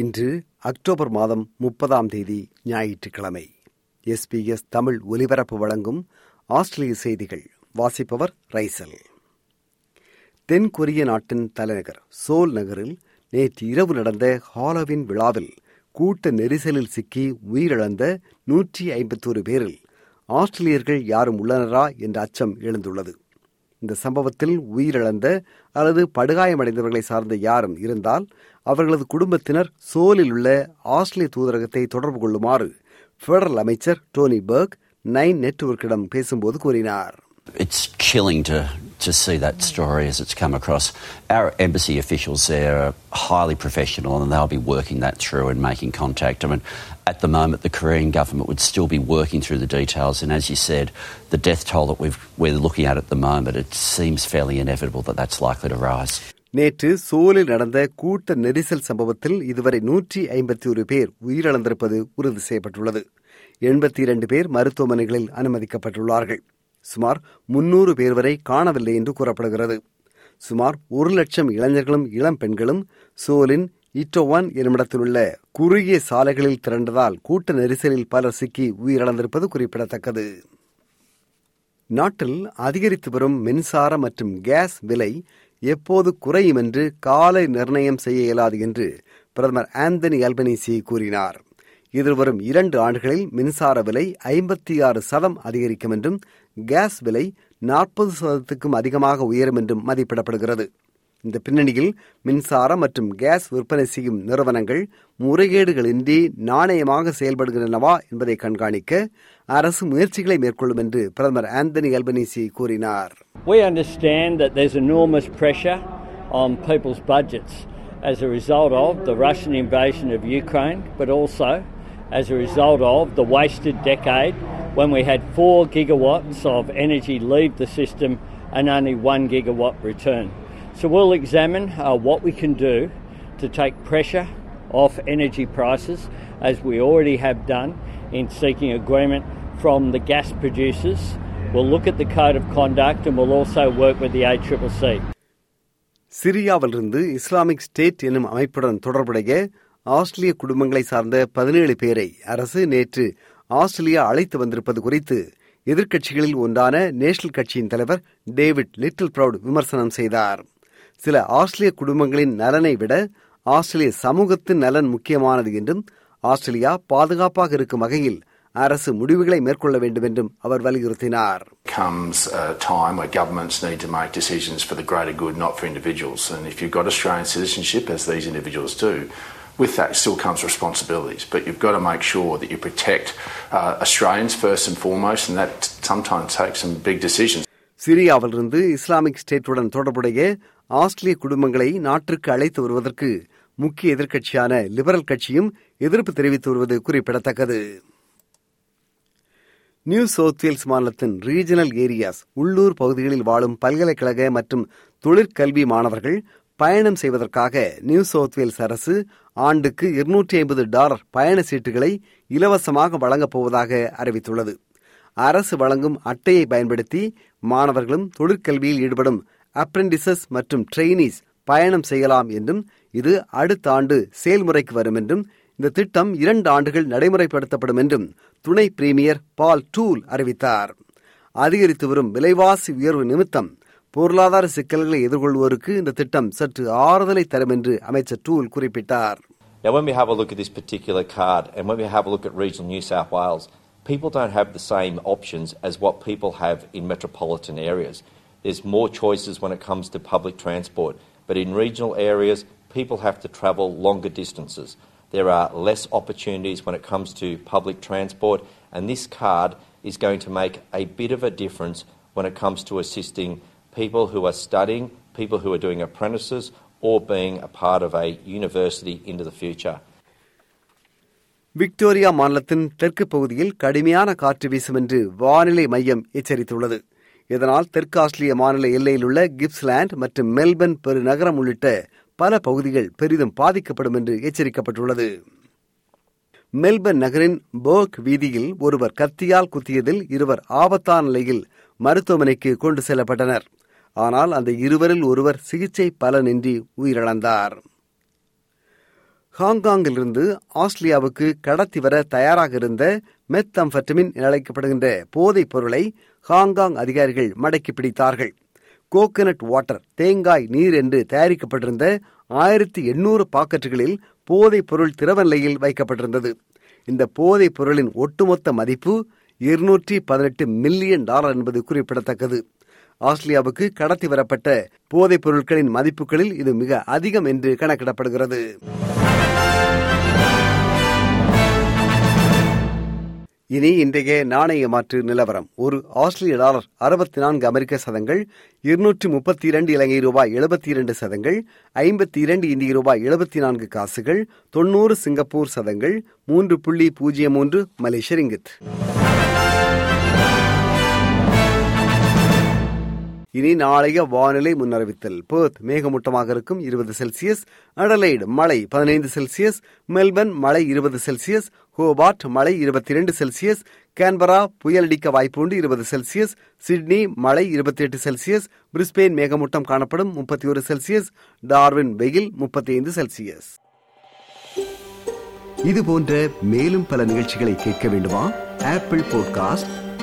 இன்று அக்டோபர் மாதம் முப்பதாம் தேதி ஞாயிற்றுக்கிழமை. எஸ்பிஎஸ் தமிழ் ஒலிபரப்பு வழங்கும் ஆஸ்திரேலிய செய்திகள். வாசிப்பவர் ரைசல். தென் கொரிய நாட்டின் தலைநகர் சோல் நகரில் நேற்று இரவு நடந்த ஹாலோவின் விழாவில் கூட்ட நெரிசலில் சிக்கி உயிரிழந்த நூற்றி ஐம்பத்தோரு பேரில் ஆஸ்திரேலியர்கள் யாரும் உள்ளனரா என்ற அச்சம் எழுந்துள்ளது. இந்த சம்பவத்தில் உயிரிழந்த அல்லது படுகாயமடைந்தவர்களை சார்ந்த யாரும் இருந்தால் அவர்களது குடும்பத்தினர் சோலில் உள்ள ஆஸ்திரேலிய தூதரகத்தை தொடர்பு கொள்ளுமாறு பெடரல் அமைச்சர் டோனி பர்க் நைன் நெட்வொர்க்கிடம் பேசும்போது கூறினார். It's chilling to, to see that story as it's come across. Our embassy officials there are highly professional and they'll be working that through and making contact. I mean, at the moment, the Korean government would still be working through the details. And as you said, the death toll that we've, we're looking at at the moment, it seems fairly inevitable that that's likely to rise. நேற்று சோலில் நடந்த கூட்ட நெரிசல் சம்பவத்தில் இதுவரை நூற்றி ஐம்பத்தி ஒரு பேர் உயிரிழந்திருப்பது உறுதி செய்யப்பட்டுள்ளது எண்பத்தி இரண்டு பேர் மருத்துவமனைகளில் அனுமதிக்கப்பட்டுள்ளார்கள் சுமார் முன்னூறு பேர் வரை காணவில்லை என்று கூறப்படுகிறது. சுமார் ஒரு லட்சம் இளைஞர்களும் இளம் பெண்களும் சோலின் இட்டோவான் என்னுமிடத்தில் உள்ள குறுகிய சாலைகளில் திரண்டதால் கூட்ட நெரிசலில் பலர் சிக்கி உயிரிழந்திருப்பது குறிப்பிடத்தக்கது. நாட்டில் அதிகரித்து வரும் மின்சார மற்றும் கேஸ் விலை எப்போது குறையும் என்று காலை நிர்ணயம் செய்ய இயலாது என்று பிரதமர் ஆந்தனி அல்பனீசி கூறினார். எதிர்வரும் இரண்டு ஆண்டுகளில் மின்சார விலை ஐம்பத்தி ஆறு சதம் அதிகரிக்கும் என்றும் கேஸ் விலை நாற்பது சதத்துக்கும் அதிகமாக உயரும் என்றும் மதிப்பிடப்படுகிறது. இந்த பின்னணியில் மின்சாரம் மற்றும் கேஸ் விற்பனை செய்யும் நிறுவனங்கள் முறைகேடுகளின்றி நாணயமாக செயல்படுகின்றனவா என்பதை கண்காணிக்க அரசு முயற்சிகளை மேற்கொள்ளும் என்று பிரதமர் ஆந்தனி அல்பனீசி கூறினார். We understand that there's enormous pressure on people's budgets as a result of the Russian invasion of Ukraine, but also as a result of the wasted decade when we had four gigawatts of energy leave the system and only one gigawatt return. So we'll examine uh, what we can do to take pressure off energy prices, as we already have done in seeking agreement from the gas producers. We'll look at the code of conduct and we'll also work with the ACCC. சிரியாவிலிருந்து Islamic State எனும் அமைப்புடன் தொடர்புடைய ஆஸ்திரேலிய குடும்பங்களை சார்ந்த பதினேழு பேரை அரசு நேற்று ஆஸ்திரேலியா அழைத்து வந்திருப்பது குறித்து எதிர்க்கட்சிகளில் ஒன்றான நேஷனல் கட்சியின் தலைவர் டேவிட் லிட்டில் ப்ரவுட் விமர்சனம் செய்தார் சில ஆஸ்திரேலிய குடும்பங்களின் நலனை விட ஆஸ்திரேலிய சமூகத்தின் நலன் முக்கியமானது என்றும் ஆஸ்திரேலியா பாதுகாப்பாக இருக்கும் வகையில் அரசு முடிவுகளை மேற்கொள்ள வேண்டும் என்றும் அவர் வலியுறுத்தினார் comes a time where governments need to make decisions for the greater good, not for individuals. And if you've got Australian citizenship, as these individuals do, with that still comes responsibilities. But you've got to make sure that you protect uh, Australians first and foremost, and that sometimes takes some big decisions. சிரியாவிலிருந்து Islamic ஸ்டேட்டுடன் தொடர்புடைய ஆஸ்திரிய குடும்பங்களை நாட்டிற்கு அழைத்து வருவதற்கு முக்கிய எதிர்க்கட்சியான லிபரல் கட்சியும் எதிர்ப்பு தெரிவித்து வருவது குறிப்பிடத்தக்கது நியூ சவுத் வேல்ஸ் மாநிலத்தின் ரீஜனல் ஏரியாஸ் உள்ளூர் பகுதிகளில் வாழும் பல்கலைக்கழக மற்றும் தொழிற்கல்வி மாணவர்கள் பயணம் செய்வதற்காக நியூ சவுத் வேல்ஸ் அரசு ஆண்டுக்கு இருநூற்றி ஐம்பது டாலர் பயண சீட்டுகளை இலவசமாக வழங்கப் போவதாக அறிவித்துள்ளது. அரசு வழங்கும் அட்டையை பயன்படுத்தி மாணவர்களும் தொழிற்கல்வியில் ஈடுபடும் அப்ரெண்டிசஸ் மற்றும் ட்ரெயினிஸ் பயணம் செய்யலாம் என்றும் இது அடுத்த ஆண்டு செயல்முறைக்கு வரும் என்றும் இந்த திட்டம் இரண்டு ஆண்டுகள் நடைமுறைப்படுத்தப்படும் என்றும் துணை பிரீமியர் பால் டூல் அறிவித்தார். அதிகரித்து வரும் விலைவாசி உயர்வு நிமித்தம் பொருளாதார சிக்கல்களை எதிர்கொள்வோருக்கு இந்த திட்டம் சற்று ஆறுதலை தரும் என்று அமைச்சர் டூல் குறிப்பிட்டார் Now, when we have a look at this particular card and when we have a look at regional New South Wales, people don't have the same options as what people have in metropolitan areas. There's more choices when it comes to public transport, but in regional areas, people have to travel longer distances. There are less opportunities when it comes to public transport, and this card is going to make a bit of a difference when it comes to assisting people who are studying, people who are doing apprentices, or being a part of a university into the future. Victoria மாநிலத்தின் தெற்கு பகுதியில் கடுமையான காற்று வீசும் என்று வானிலை மையம் எச்சரித்துள்ளது. இதனால் தெற்கு ஆஸ்திரேலிய மாநில எல்லையில் உள்ள கிப்ஸ்லாண்ட் மற்றும் மெல்பர்ன் பெருநகரம் உள்ளிட்ட பல பகுதிகள் பெரிதும் பாதிக்கப்படும் என்று எச்சரிக்கப்பட்டுள்ளது. மெல்பர்ன் நகரின் போர்க் வீதியில் ஒருவர் கத்தியால் குத்தியதில் இருவர் ஆபத்தான நிலையில் மருத்துவமனைக்கு கொண்டு செல்லப்பட்டனர். ஆனால் அந்த இருவரில் ஒருவர் சிகிச்சை பலனின்றி உயிரிழந்தார். ஹாங்காங்கிலிருந்து ஆஸ்திரேலியாவுக்கு கடத்தி வர தயாராக இருந்த மெத்தம்பட்டமின் என அழைக்கப்படுகின்ற போதைப் பொருளை ஹாங்காங் அதிகாரிகள் மடக்கி பிடித்தார்கள். கோகனட் வாட்டர் தேங்காய் நீர் என்று தயாரிக்கப்பட்டிருந்த ஆயிரத்தி எண்ணூறு பாக்கெட்டுகளில் போதைப் பொருள் திரவ நிலையில் வைக்கப்பட்டிருந்தது. இந்த போதைப் பொருளின் ஒட்டுமொத்த மதிப்பு இருநூற்றி பதினெட்டு மில்லியன் டாலர் என்பது குறிப்பிடத்தக்கது. ஆஸ்திரேலியாவுக்கு கடத்தி வரப்பட்ட போதைப் பொருட்களின் மதிப்புகளில் இது மிக அதிகம் என்று கணக்கிடப்படுகிறது. இனி இன்றைய நாணய மாற்று நிலவரம். ஒரு ஆஸ்திரேலிய டாலர் அறுபத்தி நான்கு அமெரிக்க சதங்கள் இருநூற்றி முப்பத்தி இரண்டு இலங்கை ரூபாய் எழுபத்தி இரண்டு சதங்கள் ஐம்பத்தி இரண்டு இந்திய ரூபாய் எழுபத்தி நான்கு காசுகள் தொன்னூறு சிங்கப்பூர் சதங்கள் மூன்று புள்ளி பூஜ்ஜியம் மூன்று மலேசிய ரிங்கித். இனி நாளைய வானிலை முன்னறிவித்தல். பேர்த் மேகமூட்டமாக இருக்கும் இருபது செல்சியஸ் அடலைடு மழை பதினைந்து செல்சியஸ் மெல்பர்ன் மழை இருபது செல்சியஸ் ஹோபார்ட் மழை இருபத்தி இரண்டு செல்சியஸ் கேன்பரா புயலடிக்க வாய்ப்புண்டு இருபது செல்சியஸ் சிட்னி மழை இருபத்தி எட்டு செல்சியஸ் பிரிஸ்பெயின் மேகமூட்டம் காணப்படும் முப்பத்தி ஒரு செல்சியஸ் டார்வின் வெயில் முப்பத்தி ஐந்து செல்சியஸ். இது போன்ற மேலும் பல நிகழ்ச்சிகளை கேட்க வேண்டுமா? Apple podcast